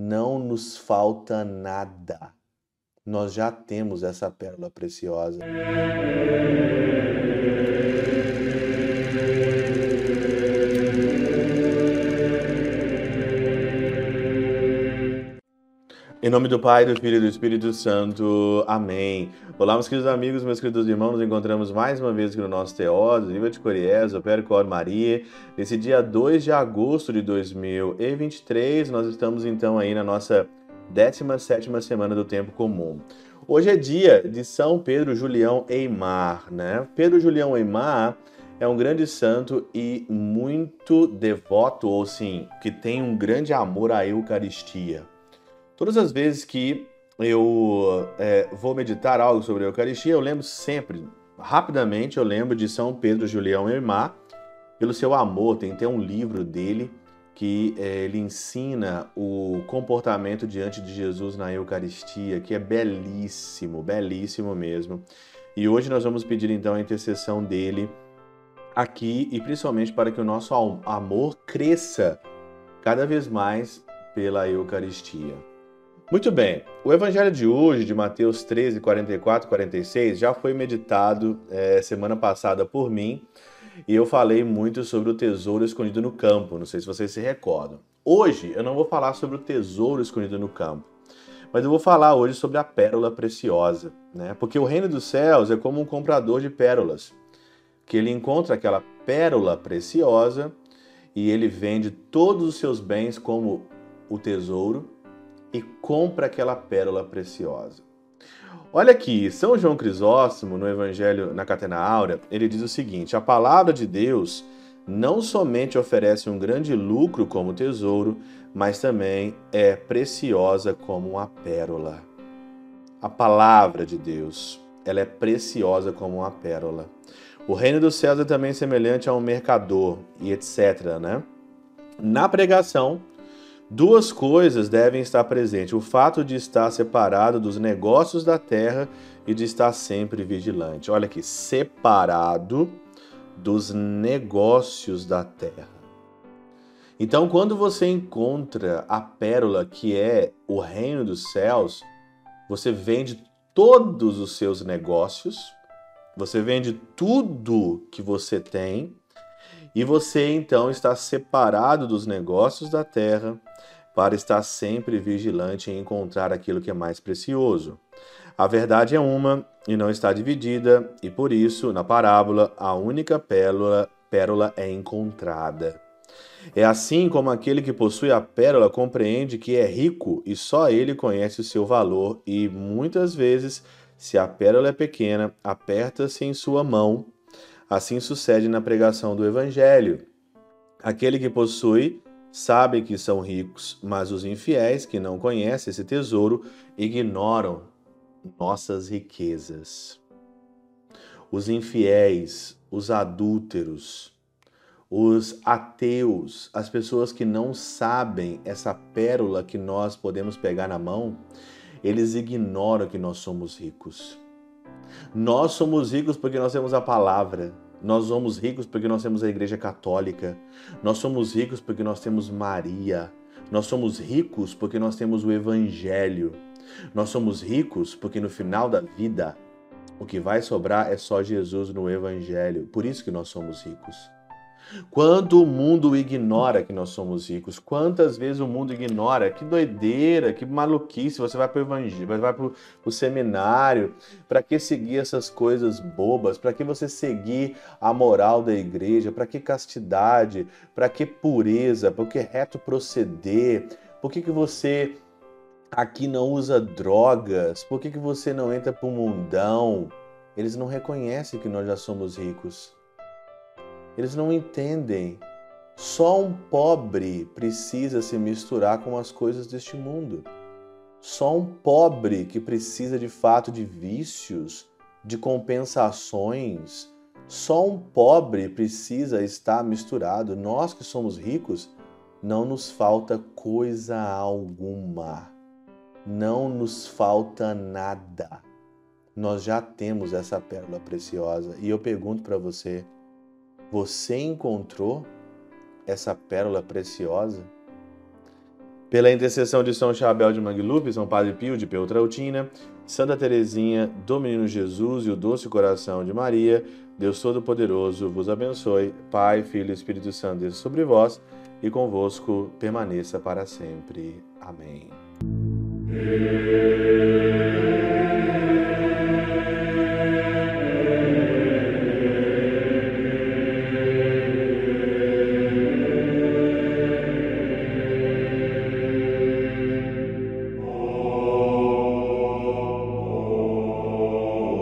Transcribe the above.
não nos falta nada. Nós já temos essa pérola preciosa. Em nome do Pai, do Filho e do Espírito Santo. Amém. Olá, meus queridos amigos, meus queridos irmãos. Nos encontramos mais uma vez aqui no nosso Teóso, Viva de Coriés, Opera Cor Maria. Nesse dia 2 de agosto de 2023, nós estamos então aí na nossa 17 semana do Tempo Comum. Hoje é dia de São Pedro Julião Eimar, né? Pedro Julião Eimar é um grande santo e muito devoto, ou sim, que tem um grande amor à Eucaristia. Todas as vezes que eu é, vou meditar algo sobre a Eucaristia, eu lembro sempre, rapidamente, eu lembro de São Pedro Julião Irmã, pelo seu amor. Tem até um livro dele que é, ele ensina o comportamento diante de Jesus na Eucaristia, que é belíssimo, belíssimo mesmo. E hoje nós vamos pedir então a intercessão dele aqui e principalmente para que o nosso amor cresça cada vez mais pela Eucaristia. Muito bem, o evangelho de hoje, de Mateus 13, 44 46, já foi meditado é, semana passada por mim e eu falei muito sobre o tesouro escondido no campo, não sei se vocês se recordam. Hoje eu não vou falar sobre o tesouro escondido no campo, mas eu vou falar hoje sobre a pérola preciosa, né? Porque o reino dos céus é como um comprador de pérolas, que ele encontra aquela pérola preciosa e ele vende todos os seus bens como o tesouro e compra aquela pérola preciosa. Olha aqui, São João Crisóstomo, no Evangelho na Catena Áurea, ele diz o seguinte: a palavra de Deus não somente oferece um grande lucro como tesouro, mas também é preciosa como uma pérola. A palavra de Deus, ela é preciosa como uma pérola. O reino dos céus é também semelhante a um mercador e etc, né? Na pregação, Duas coisas devem estar presentes: o fato de estar separado dos negócios da terra e de estar sempre vigilante. Olha aqui, separado dos negócios da terra. Então, quando você encontra a pérola que é o reino dos céus, você vende todos os seus negócios, você vende tudo que você tem e você então está separado dos negócios da terra para estar sempre vigilante em encontrar aquilo que é mais precioso. A verdade é uma e não está dividida, e por isso, na parábola, a única pérola, pérola é encontrada. É assim como aquele que possui a pérola compreende que é rico e só ele conhece o seu valor, e muitas vezes, se a pérola é pequena, aperta-se em sua mão Assim sucede na pregação do Evangelho. Aquele que possui sabe que são ricos, mas os infiéis que não conhecem esse tesouro ignoram nossas riquezas. Os infiéis, os adúlteros, os ateus, as pessoas que não sabem essa pérola que nós podemos pegar na mão, eles ignoram que nós somos ricos. Nós somos ricos porque nós temos a palavra. Nós somos ricos porque nós temos a Igreja Católica. Nós somos ricos porque nós temos Maria. Nós somos ricos porque nós temos o Evangelho. Nós somos ricos porque no final da vida o que vai sobrar é só Jesus no Evangelho. Por isso que nós somos ricos. Quanto o mundo ignora que nós somos ricos, quantas vezes o mundo ignora, que doideira, que maluquice, você vai para o evangelho, vai para o seminário, para que seguir essas coisas bobas, para que você seguir a moral da igreja, para que castidade, para que pureza, para que reto proceder, por que, que você aqui não usa drogas, por que, que você não entra para o mundão? Eles não reconhecem que nós já somos ricos. Eles não entendem. Só um pobre precisa se misturar com as coisas deste mundo. Só um pobre que precisa de fato de vícios, de compensações. Só um pobre precisa estar misturado. Nós que somos ricos, não nos falta coisa alguma. Não nos falta nada. Nós já temos essa pérola preciosa. E eu pergunto para você, você encontrou essa pérola preciosa? Pela intercessão de São Chabel de Mangluf, São Padre Pio de Peltrautina, Santa Teresinha, do Menino Jesus e o doce coração de Maria, Deus Todo-Poderoso vos abençoe. Pai, Filho e Espírito Santo, desça sobre vós e convosco permaneça para sempre. Amém.